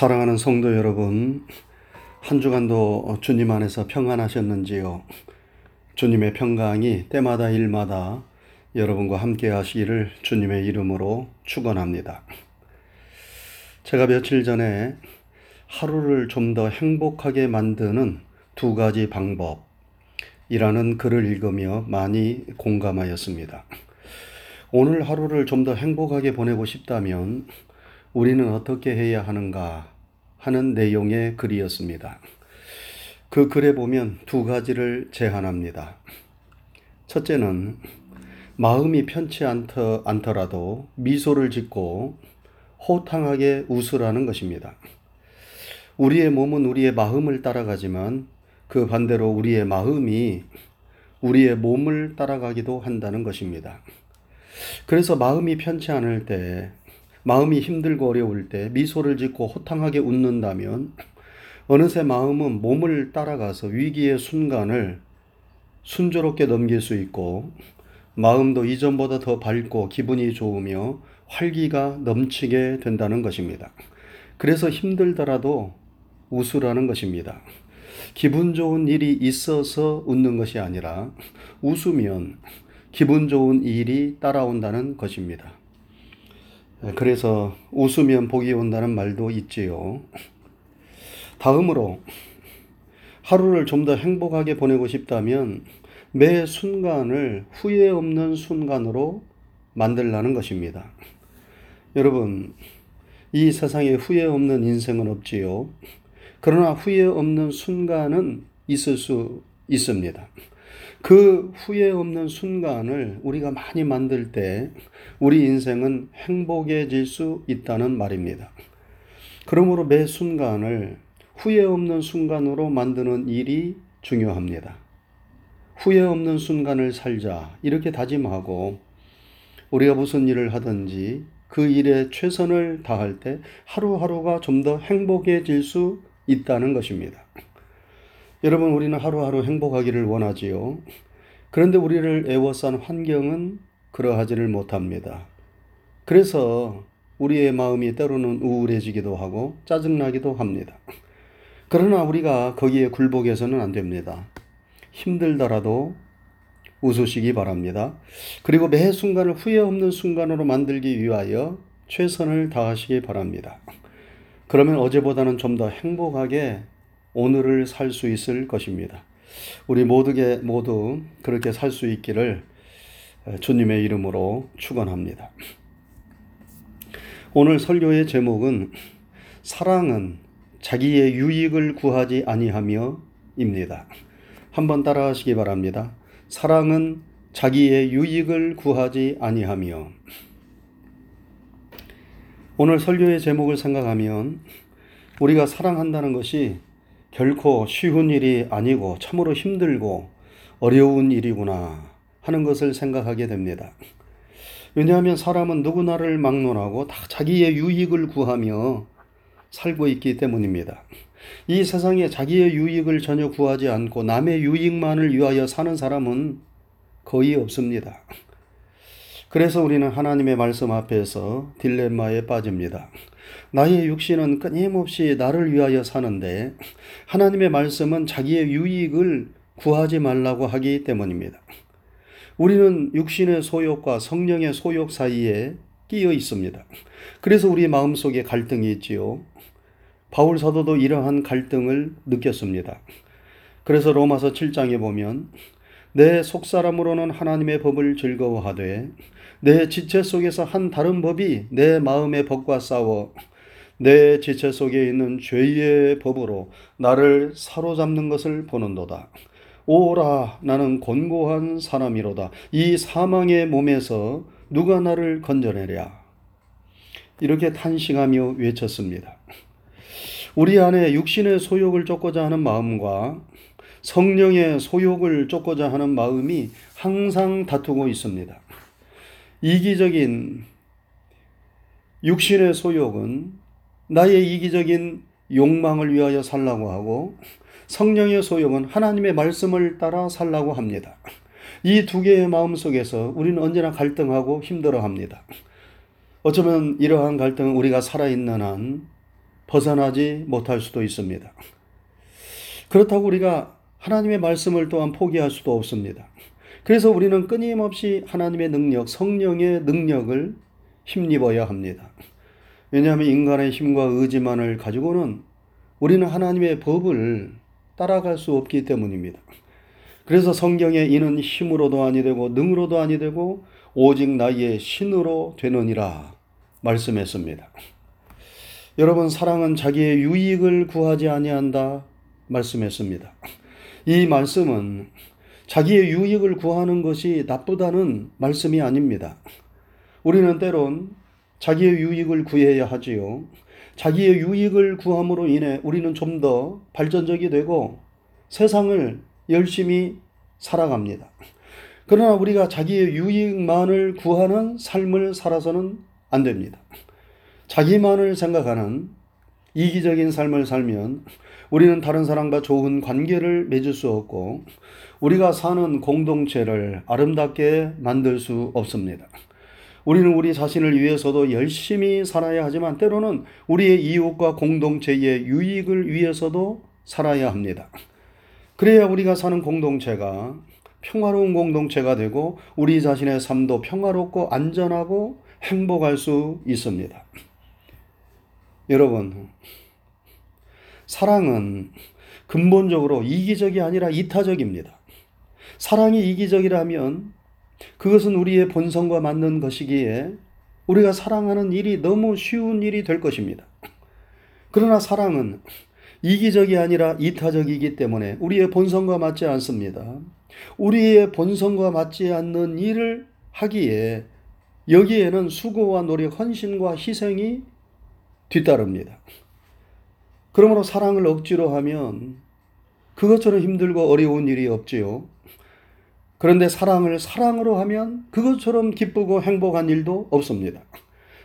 사랑하는 성도 여러분, 한 주간도 주님 안에서 평안하셨는지요? 주님의 평강이 때마다 일마다 여러분과 함께 하시기를 주님의 이름으로 축원합니다. 제가 며칠 전에 하루를 좀 더 행복하게 만드는 두 가지 방법이라는 글을 읽으며 많이 공감하였습니다. 오늘 하루를 좀 더 행복하게 보내고 싶다면 우리는 어떻게 해야 하는가 하는 내용의 글이었습니다. 그 글에 보면 두 가지를 제안합니다. 첫째는 마음이 편치 않더, 않더라도 미소를 짓고 호탕하게 웃으라는 것입니다. 우리의 몸은 우리의 마음을 따라가지만 그 반대로 우리의 마음이 우리의 몸을 따라가기도 한다는 것입니다. 그래서 마음이 편치 않을 때 마음이 힘들고 어려울 때 미소를 짓고 호탕하게 웃는다면 어느새 마음은 몸을 따라가서 위기의 순간을 순조롭게 넘길 수 있고 마음도 이전보다 더 밝고 기분이 좋으며 활기가 넘치게 된다는 것입니다. 그래서 힘들더라도 웃으라는 것입니다. 기분 좋은 일이 있어서 웃는 것이 아니라 웃으면 기분 좋은 일이 따라온다는 것입니다. 네, 그래서 웃으면 복이 온다는 말도 있지요. 다음으로 하루를 좀 더 행복하게 보내고 싶다면 매 순간을 후회 없는 순간으로 만들라는 것입니다. 여러분, 이 세상에 후회 없는 인생은 없지요. 그러나 후회 없는 순간은 있을 수 있습니다. 그 후회 없는 순간을 우리가 많이 만들 때 우리 인생은 행복해질 수 있다는 말입니다. 그러므로 매 순간을 후회 없는 순간으로 만드는 일이 중요합니다. 후회 없는 순간을 살자. 이렇게 다짐하고 우리가 무슨 일을 하든지 그 일에 최선을 다할 때 하루하루가 좀 더 행복해질 수 있다는 것입니다. 여러분, 우리는 하루하루 행복하기를 원하지요. 그런데 우리를 애워싼 환경은 그러하지를 못합니다. 그래서 우리의 마음이 때로는 우울해지기도 하고 짜증나기도 합니다. 그러나 우리가 거기에 굴복해서는 안 됩니다. 힘들더라도 웃으시기 바랍니다. 그리고 매 순간을 후회 없는 순간으로 만들기 위하여 최선을 다하시기 바랍니다. 그러면 어제보다는 좀 더 행복하게 오늘을 살 수 있을 것입니다. 우리 모두게 모두 그렇게 살 수 있기를 주님의 이름으로 축원합니다. 오늘 설교의 제목은 사랑은 자기의 유익을 구하지 아니하며입니다. 한번 따라하시기 바랍니다. 사랑은 자기의 유익을 구하지 아니하며 오늘 설교의 제목을 생각하면 우리가 사랑한다는 것이 결코 쉬운 일이 아니고 참으로 힘들고 어려운 일이구나 하는 것을 생각하게 됩니다. 왜냐하면 사람은 누구나를 막론하고 다 자기의 유익을 구하며 살고 있기 때문입니다. 이 세상에 자기의 유익을 전혀 구하지 않고 남의 유익만을 위하여 사는 사람은 거의 없습니다. 그래서 우리는 하나님의 말씀 앞에서 딜레마에 빠집니다. 나의 육신은 끊임없이 나를 위하여 사는데 하나님의 말씀은 자기의 유익을 구하지 말라고 하기 때문입니다. 우리는 육신의 소욕과 성령의 소욕 사이에 끼어 있습니다. 그래서 우리 마음속에 갈등이 있지요. 바울 사도도 이러한 갈등을 느꼈습니다. 그래서 로마서 7장에 보면 내 속사람으로는 하나님의 법을 즐거워하되 내 지체 속에서 한 다른 법이 내 마음의 법과 싸워 내 지체 속에 있는 죄의 법으로 나를 사로잡는 것을 보는도다. 오라 나는 곤고한 사람이로다. 이 사망의 몸에서 누가 나를 건져내랴. 이렇게 탄식하며 외쳤습니다. 우리 안에 육신의 소욕을 쫓고자 하는 마음과 성령의 소욕을 쫓고자 하는 마음이 항상 다투고 있습니다. 이기적인 육신의 소욕은 나의 이기적인 욕망을 위하여 살라고 하고 성령의 소욕은 하나님의 말씀을 따라 살라고 합니다. 이 두 개의 마음 속에서 우리는 언제나 갈등하고 힘들어 합니다. 어쩌면 이러한 갈등은 우리가 살아있는 한 벗어나지 못할 수도 있습니다. 그렇다고 우리가 하나님의 말씀을 또한 포기할 수도 없습니다. 그래서 우리는 끊임없이 하나님의 능력, 성령의 능력을 힘입어야 합니다. 왜냐하면 인간의 힘과 의지만을 가지고는 우리는 하나님의 법을 따라갈 수 없기 때문입니다. 그래서 성경에 이는 힘으로도 아니 되고 능으로도 아니 되고 오직 나의 신으로 되느니라 말씀했습니다. 여러분 사랑은 자기의 유익을 구하지 아니한다 말씀했습니다. 이 말씀은 자기의 유익을 구하는 것이 나쁘다는 말씀이 아닙니다. 우리는 때론 자기의 유익을 구해야 하지요. 자기의 유익을 구함으로 인해 우리는 좀 더 발전적이 되고 세상을 열심히 살아갑니다. 그러나 우리가 자기의 유익만을 구하는 삶을 살아서는 안 됩니다. 자기만을 생각하는 이기적인 삶을 살면 우리는 다른 사람과 좋은 관계를 맺을 수 없고 우리가 사는 공동체를 아름답게 만들 수 없습니다. 우리는 우리 자신을 위해서도 열심히 살아야 하지만 때로는 우리의 이웃과 공동체의 유익을 위해서도 살아야 합니다. 그래야 우리가 사는 공동체가 평화로운 공동체가 되고 우리 자신의 삶도 평화롭고 안전하고 행복할 수 있습니다. 여러분, 사랑은 근본적으로 이기적이 아니라 이타적입니다. 사랑이 이기적이라면 그것은 우리의 본성과 맞는 것이기에 우리가 사랑하는 일이 너무 쉬운 일이 될 것입니다. 그러나 사랑은 이기적이 아니라 이타적이기 때문에 우리의 본성과 맞지 않습니다. 우리의 본성과 맞지 않는 일을 하기에 여기에는 수고와 노력, 헌신과 희생이 뒤따릅니다. 그러므로 사랑을 억지로 하면 그것처럼 힘들고 어려운 일이 없지요. 그런데 사랑을 사랑으로 하면 그것처럼 기쁘고 행복한 일도 없습니다.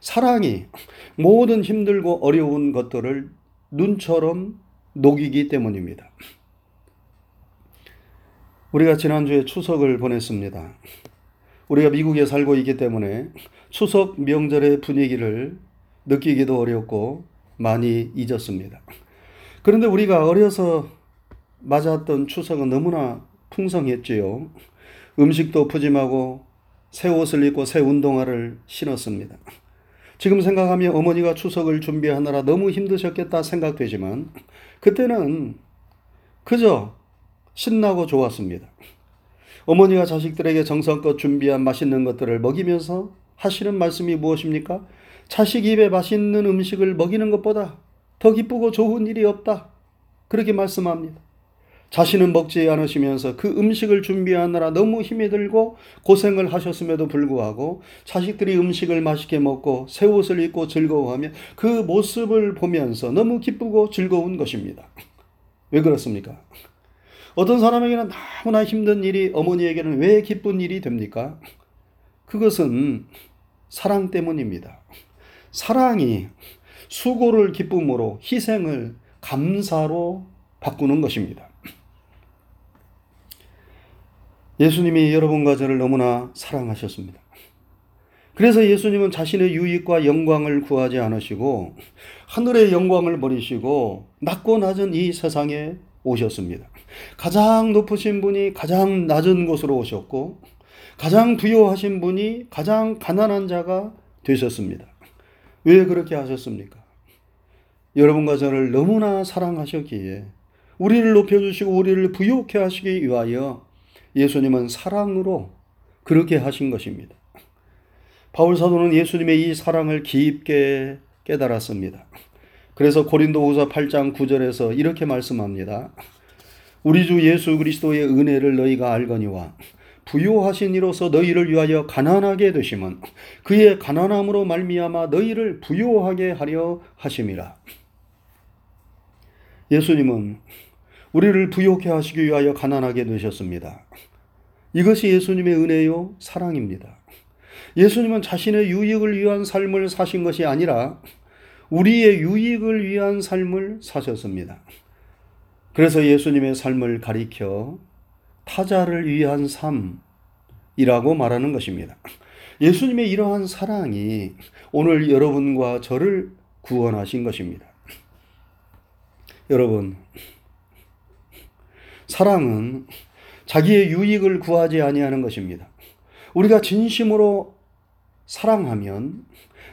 사랑이 모든 힘들고 어려운 것들을 눈처럼 녹이기 때문입니다. 우리가 지난주에 추석을 보냈습니다. 우리가 미국에 살고 있기 때문에 추석 명절의 분위기를 느끼기도 어렵고 많이 잊었습니다. 그런데 우리가 어려서 맞았던 추석은 너무나 풍성했지요. 음식도 푸짐하고 새 옷을 입고 새 운동화를 신었습니다. 지금 생각하면 어머니가 추석을 준비하느라 너무 힘드셨겠다 생각되지만 그때는 그저 신나고 좋았습니다. 어머니가 자식들에게 정성껏 준비한 맛있는 것들을 먹이면서 하시는 말씀이 무엇입니까? 자식 입에 맛있는 음식을 먹이는 것보다 더 기쁘고 좋은 일이 없다. 그렇게 말씀합니다. 자신은 먹지 않으시면서 그 음식을 준비하느라 너무 힘이 들고 고생을 하셨음에도 불구하고 자식들이 음식을 맛있게 먹고 새 옷을 입고 즐거워하며 그 모습을 보면서 너무 기쁘고 즐거운 것입니다. 왜 그렇습니까? 어떤 사람에게는 너무나 힘든 일이 어머니에게는 왜 기쁜 일이 됩니까? 그것은 사랑 때문입니다. 사랑이 수고를 기쁨으로 희생을 감사로 바꾸는 것입니다. 예수님이 여러분과 저를 너무나 사랑하셨습니다. 그래서 예수님은 자신의 유익과 영광을 구하지 않으시고 하늘의 영광을 버리시고 낮고 낮은 이 세상에 오셨습니다. 가장 높으신 분이 가장 낮은 곳으로 오셨고 가장 부요하신 분이 가장 가난한 자가 되셨습니다. 왜 그렇게 하셨습니까? 여러분과 저를 너무나 사랑하셨기에 우리를 높여주시고 우리를 부요케 하시기 위하여 예수님은 사랑으로 그렇게 하신 것입니다. 바울 사도는 예수님의 이 사랑을 깊게 깨달았습니다. 그래서 고린도후서 8장 9절에서 이렇게 말씀합니다. 우리 주 예수 그리스도의 은혜를 너희가 알거니와 부요하신 이로서 너희를 위하여 가난하게 되심은 그의 가난함으로 말미암아 너희를 부요하게 하려 하심이라. 예수님은 우리를 부욕해 하시기 위하여 가난하게 되셨습니다. 이것이 예수님의 은혜요, 사랑입니다. 예수님은 자신의 유익을 위한 삶을 사신 것이 아니라 우리의 유익을 위한 삶을 사셨습니다. 그래서 예수님의 삶을 가리켜 타자를 위한 삶이라고 말하는 것입니다. 예수님의 이러한 사랑이 오늘 여러분과 저를 구원하신 것입니다. 여러분, 사랑은 자기의 유익을 구하지 아니하는 것입니다. 우리가 진심으로 사랑하면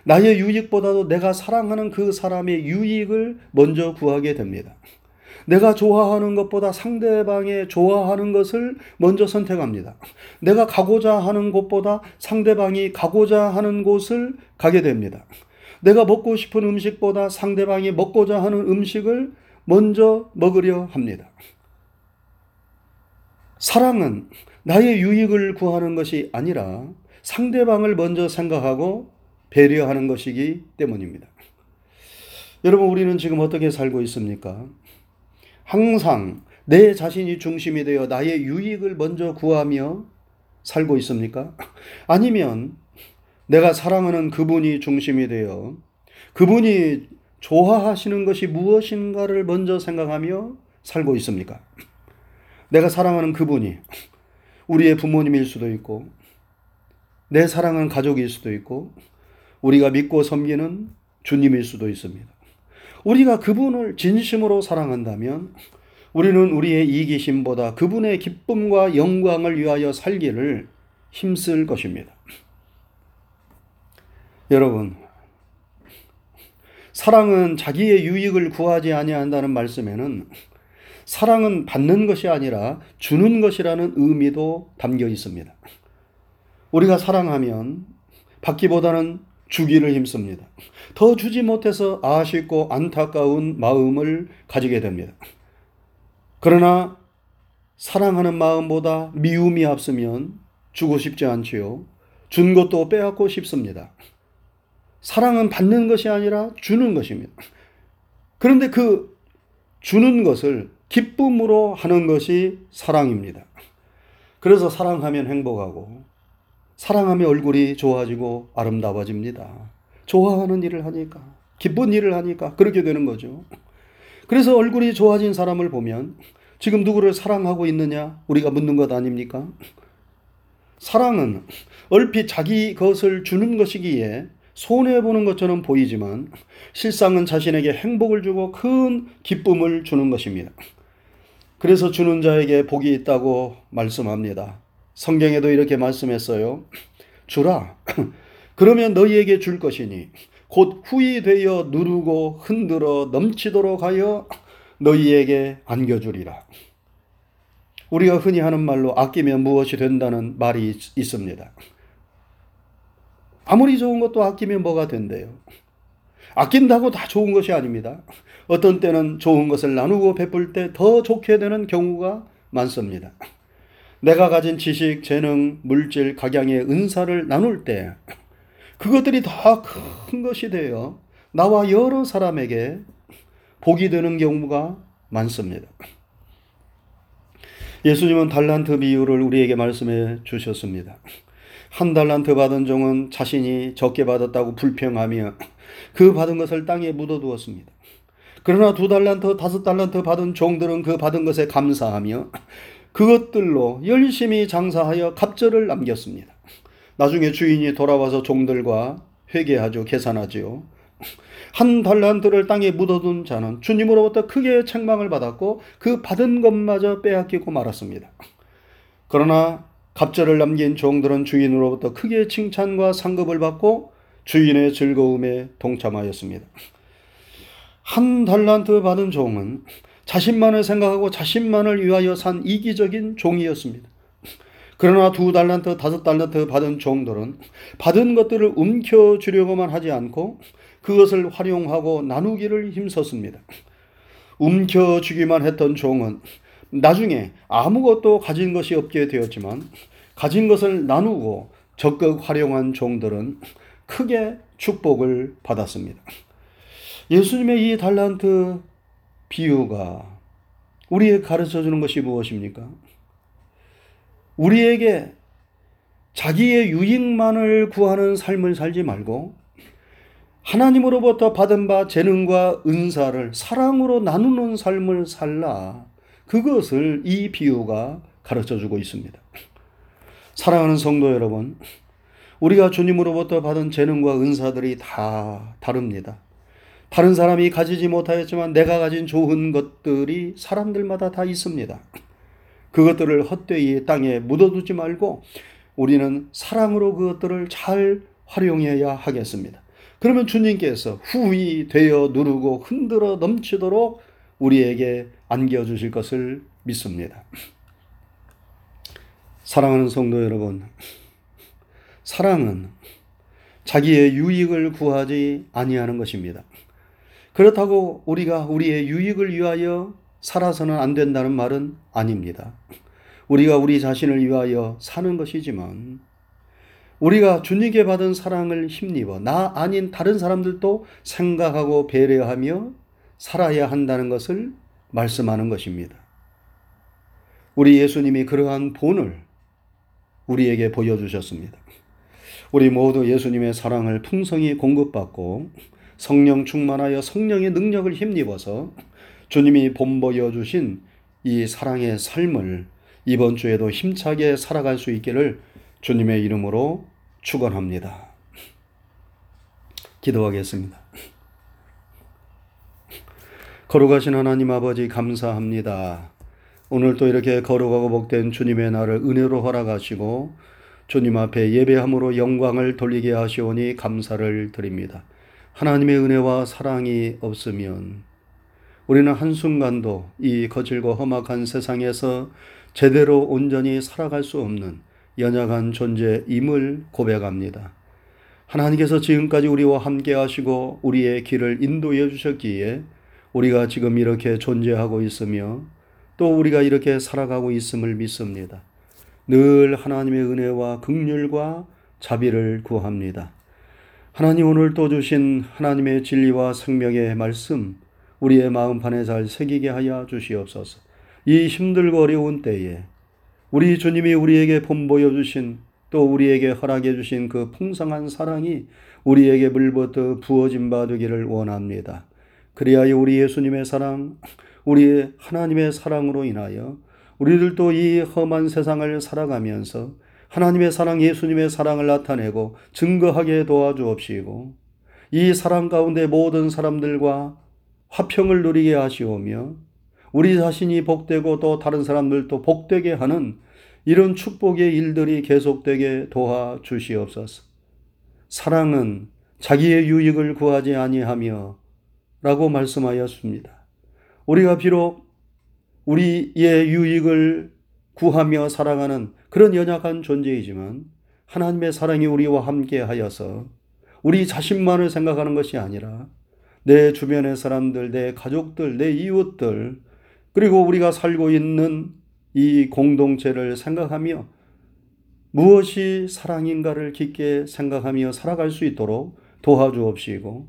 나의 유익보다도 내가 사랑하는 그 사람의 유익을 먼저 구하게 됩니다. 내가 좋아하는 것보다 상대방의 좋아하는 것을 먼저 선택합니다. 내가 가고자 하는 곳보다 상대방이 가고자 하는 곳을 가게 됩니다. 내가 먹고 싶은 음식보다 상대방이 먹고자 하는 음식을 먼저 먹으려 합니다. 사랑은 나의 유익을 구하는 것이 아니라 상대방을 먼저 생각하고 배려하는 것이기 때문입니다. 여러분, 우리는 지금 어떻게 살고 있습니까? 항상 내 자신이 중심이 되어 나의 유익을 먼저 구하며 살고 있습니까? 아니면 내가 사랑하는 그분이 중심이 되어 그분이 좋아하시는 것이 무엇인가를 먼저 생각하며 살고 있습니까? 내가 사랑하는 그분이 우리의 부모님일 수도 있고, 내 사랑하는 가족일 수도 있고, 우리가 믿고 섬기는 주님일 수도 있습니다. 우리가 그분을 진심으로 사랑한다면 우리는 우리의 이기심보다 그분의 기쁨과 영광을 위하여 살기를 힘쓸 것입니다. 여러분, 사랑은 자기의 유익을 구하지 아니한다는 말씀에는 사랑은 받는 것이 아니라 주는 것이라는 의미도 담겨 있습니다. 우리가 사랑하면 받기보다는 주기를 힘씁니다. 더 주지 못해서 아쉽고 안타까운 마음을 가지게 됩니다. 그러나 사랑하는 마음보다 미움이 앞서면 주고 싶지 않지요. 준 것도 빼앗고 싶습니다. 사랑은 받는 것이 아니라 주는 것입니다. 그런데 그 주는 것을 기쁨으로 하는 것이 사랑입니다. 그래서 사랑하면 행복하고 사랑하면 얼굴이 좋아지고 아름다워집니다. 좋아하는 일을 하니까, 기쁜 일을 하니까 그렇게 되는 거죠. 그래서 얼굴이 좋아진 사람을 보면 지금 누구를 사랑하고 있느냐? 우리가 묻는 것 아닙니까? 사랑은 얼핏 자기 것을 주는 것이기에 손해보는 것처럼 보이지만 실상은 자신에게 행복을 주고 큰 기쁨을 주는 것입니다. 그래서 주는 자에게 복이 있다고 말씀합니다. 성경에도 이렇게 말씀했어요. 주라. 그러면 너희에게 줄 것이니 곧 후이 되어 누르고 흔들어 넘치도록 하여 너희에게 안겨주리라. 우리가 흔히 하는 말로 아끼면 무엇이 된다는 말이 있습니다. 아무리 좋은 것도 아끼면 뭐가 된대요. 아낀다고 다 좋은 것이 아닙니다. 어떤 때는 좋은 것을 나누고 베풀 때 더 좋게 되는 경우가 많습니다. 내가 가진 지식, 재능, 물질, 각양의 은사를 나눌 때 그것들이 더큰 것이 되어 나와 여러 사람에게 복이 되는 경우가 많습니다. 예수님은 달란트 비유를 우리에게 말씀해 주셨습니다. 한 달란트 받은 종은 자신이 적게 받았다고 불평하며 그 받은 것을 땅에 묻어두었습니다. 그러나 두 달란트, 다섯 달란트 받은 종들은 그 받은 것에 감사하며 그것들로 열심히 장사하여 갑절을 남겼습니다. 나중에 주인이 돌아와서 종들과 회개하죠. 계산하지요. 한 달란트를 땅에 묻어둔 자는 주님으로부터 크게 책망을 받았고 그 받은 것마저 빼앗기고 말았습니다. 그러나 갑절을 남긴 종들은 주인으로부터 크게 칭찬과 상급을 받고 주인의 즐거움에 동참하였습니다. 한 달란트 받은 종은 자신만을 생각하고 자신만을 위하여 산 이기적인 종이었습니다. 그러나 두 달란트, 다섯 달란트 받은 종들은 받은 것들을 움켜주려고만 하지 않고 그것을 활용하고 나누기를 힘썼습니다. 움켜주기만 했던 종은 나중에 아무것도 가진 것이 없게 되었지만 가진 것을 나누고 적극 활용한 종들은 크게 축복을 받았습니다. 예수님의 이 달란트 비유가 우리에게 가르쳐 주는 것이 무엇입니까? 우리에게 자기의 유익만을 구하는 삶을 살지 말고 하나님으로부터 받은 바 재능과 은사를 사랑으로 나누는 삶을 살라. 그것을 이 비유가 가르쳐 주고 있습니다. 사랑하는 성도 여러분, 우리가 주님으로부터 받은 재능과 은사들이 다 다릅니다. 다른 사람이 가지지 못하였지만 내가 가진 좋은 것들이 사람들마다 다 있습니다. 그것들을 헛되이 땅에 묻어두지 말고 우리는 사랑으로 그것들을 잘 활용해야 하겠습니다. 그러면 주님께서 후이 되어 누르고 흔들어 넘치도록 우리에게 안겨주실 것을 믿습니다. 사랑하는 성도 여러분, 사랑은 자기의 유익을 구하지 아니하는 것입니다. 그렇다고 우리가 우리의 유익을 위하여 살아서는 안 된다는 말은 아닙니다. 우리가 우리 자신을 위하여 사는 것이지만 우리가 주님께 받은 사랑을 힘입어 나 아닌 다른 사람들도 생각하고 배려하며 살아야 한다는 것을 말씀하는 것입니다. 우리 예수님이 그러한 본을 우리에게 보여주셨습니다. 우리 모두 예수님의 사랑을 풍성히 공급받고 성령 충만하여 성령의 능력을 힘입어서 주님이 본보여 주신 이 사랑의 삶을 이번 주에도 힘차게 살아갈 수 있기를 주님의 이름으로 축원합니다. 기도하겠습니다. 거룩하신 하나님 아버지 감사합니다. 오늘 또 이렇게 거룩하고 복된 주님의 날을 은혜로 허락하시고 주님 앞에 예배함으로 영광을 돌리게 하시오니 감사를 드립니다. 하나님의 은혜와 사랑이 없으면 우리는 한순간도 이 거칠고 험악한 세상에서 제대로 온전히 살아갈 수 없는 연약한 존재임을 고백합니다. 하나님께서 지금까지 우리와 함께 하시고 우리의 길을 인도해 주셨기에 우리가 지금 이렇게 존재하고 있으며 또 우리가 이렇게 살아가고 있음을 믿습니다. 늘 하나님의 은혜와 극률과 자비를 구합니다. 하나님 오늘 또 주신 하나님의 진리와 생명의 말씀 우리의 마음판에 잘 새기게 하여 주시옵소서. 이 힘들고 어려운 때에 우리 주님이 우리에게 본보여 주신 또 우리에게 허락해 주신 그 풍성한 사랑이 우리에게 물부터 부어진 바 되기를 원합니다. 그리하여 우리 예수님의 사랑, 우리 하나님의 사랑으로 인하여 우리들도 이 험한 세상을 살아가면서 하나님의 사랑, 예수님의 사랑을 나타내고 증거하게 도와주옵시고 이 사랑 가운데 모든 사람들과 화평을 누리게 하시오며 우리 자신이 복되고 또 다른 사람들도 복되게 하는 이런 축복의 일들이 계속되게 도와 주시옵소서. 사랑은 자기의 유익을 구하지 아니하며 라고 말씀하였습니다. 우리가 비록 우리의 유익을 구하며 살아가는 그런 연약한 존재이지만 하나님의 사랑이 우리와 함께 하여서 우리 자신만을 생각하는 것이 아니라 내 주변의 사람들, 내 가족들, 내 이웃들, 그리고 우리가 살고 있는 이 공동체를 생각하며 무엇이 사랑인가를 깊게 생각하며 살아갈 수 있도록 도와주옵시고,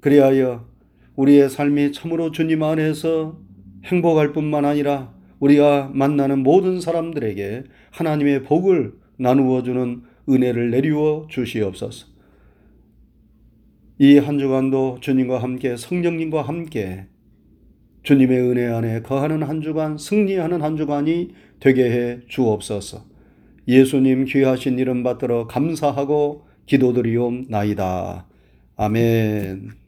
그리하여 우리의 삶이 참으로 주님 안에서 행복할 뿐만 아니라 우리가 만나는 모든 사람들에게 하나님의 복을 나누어 주는 은혜를 내리워 주시옵소서. 이 한 주간도 주님과 함께 성령님과 함께 주님의 은혜 안에 거하는 한 주간 승리하는 한 주간이 되게 해 주옵소서. 예수님 귀하신 이름 받들어 감사하고 기도드리옵나이다. 아멘.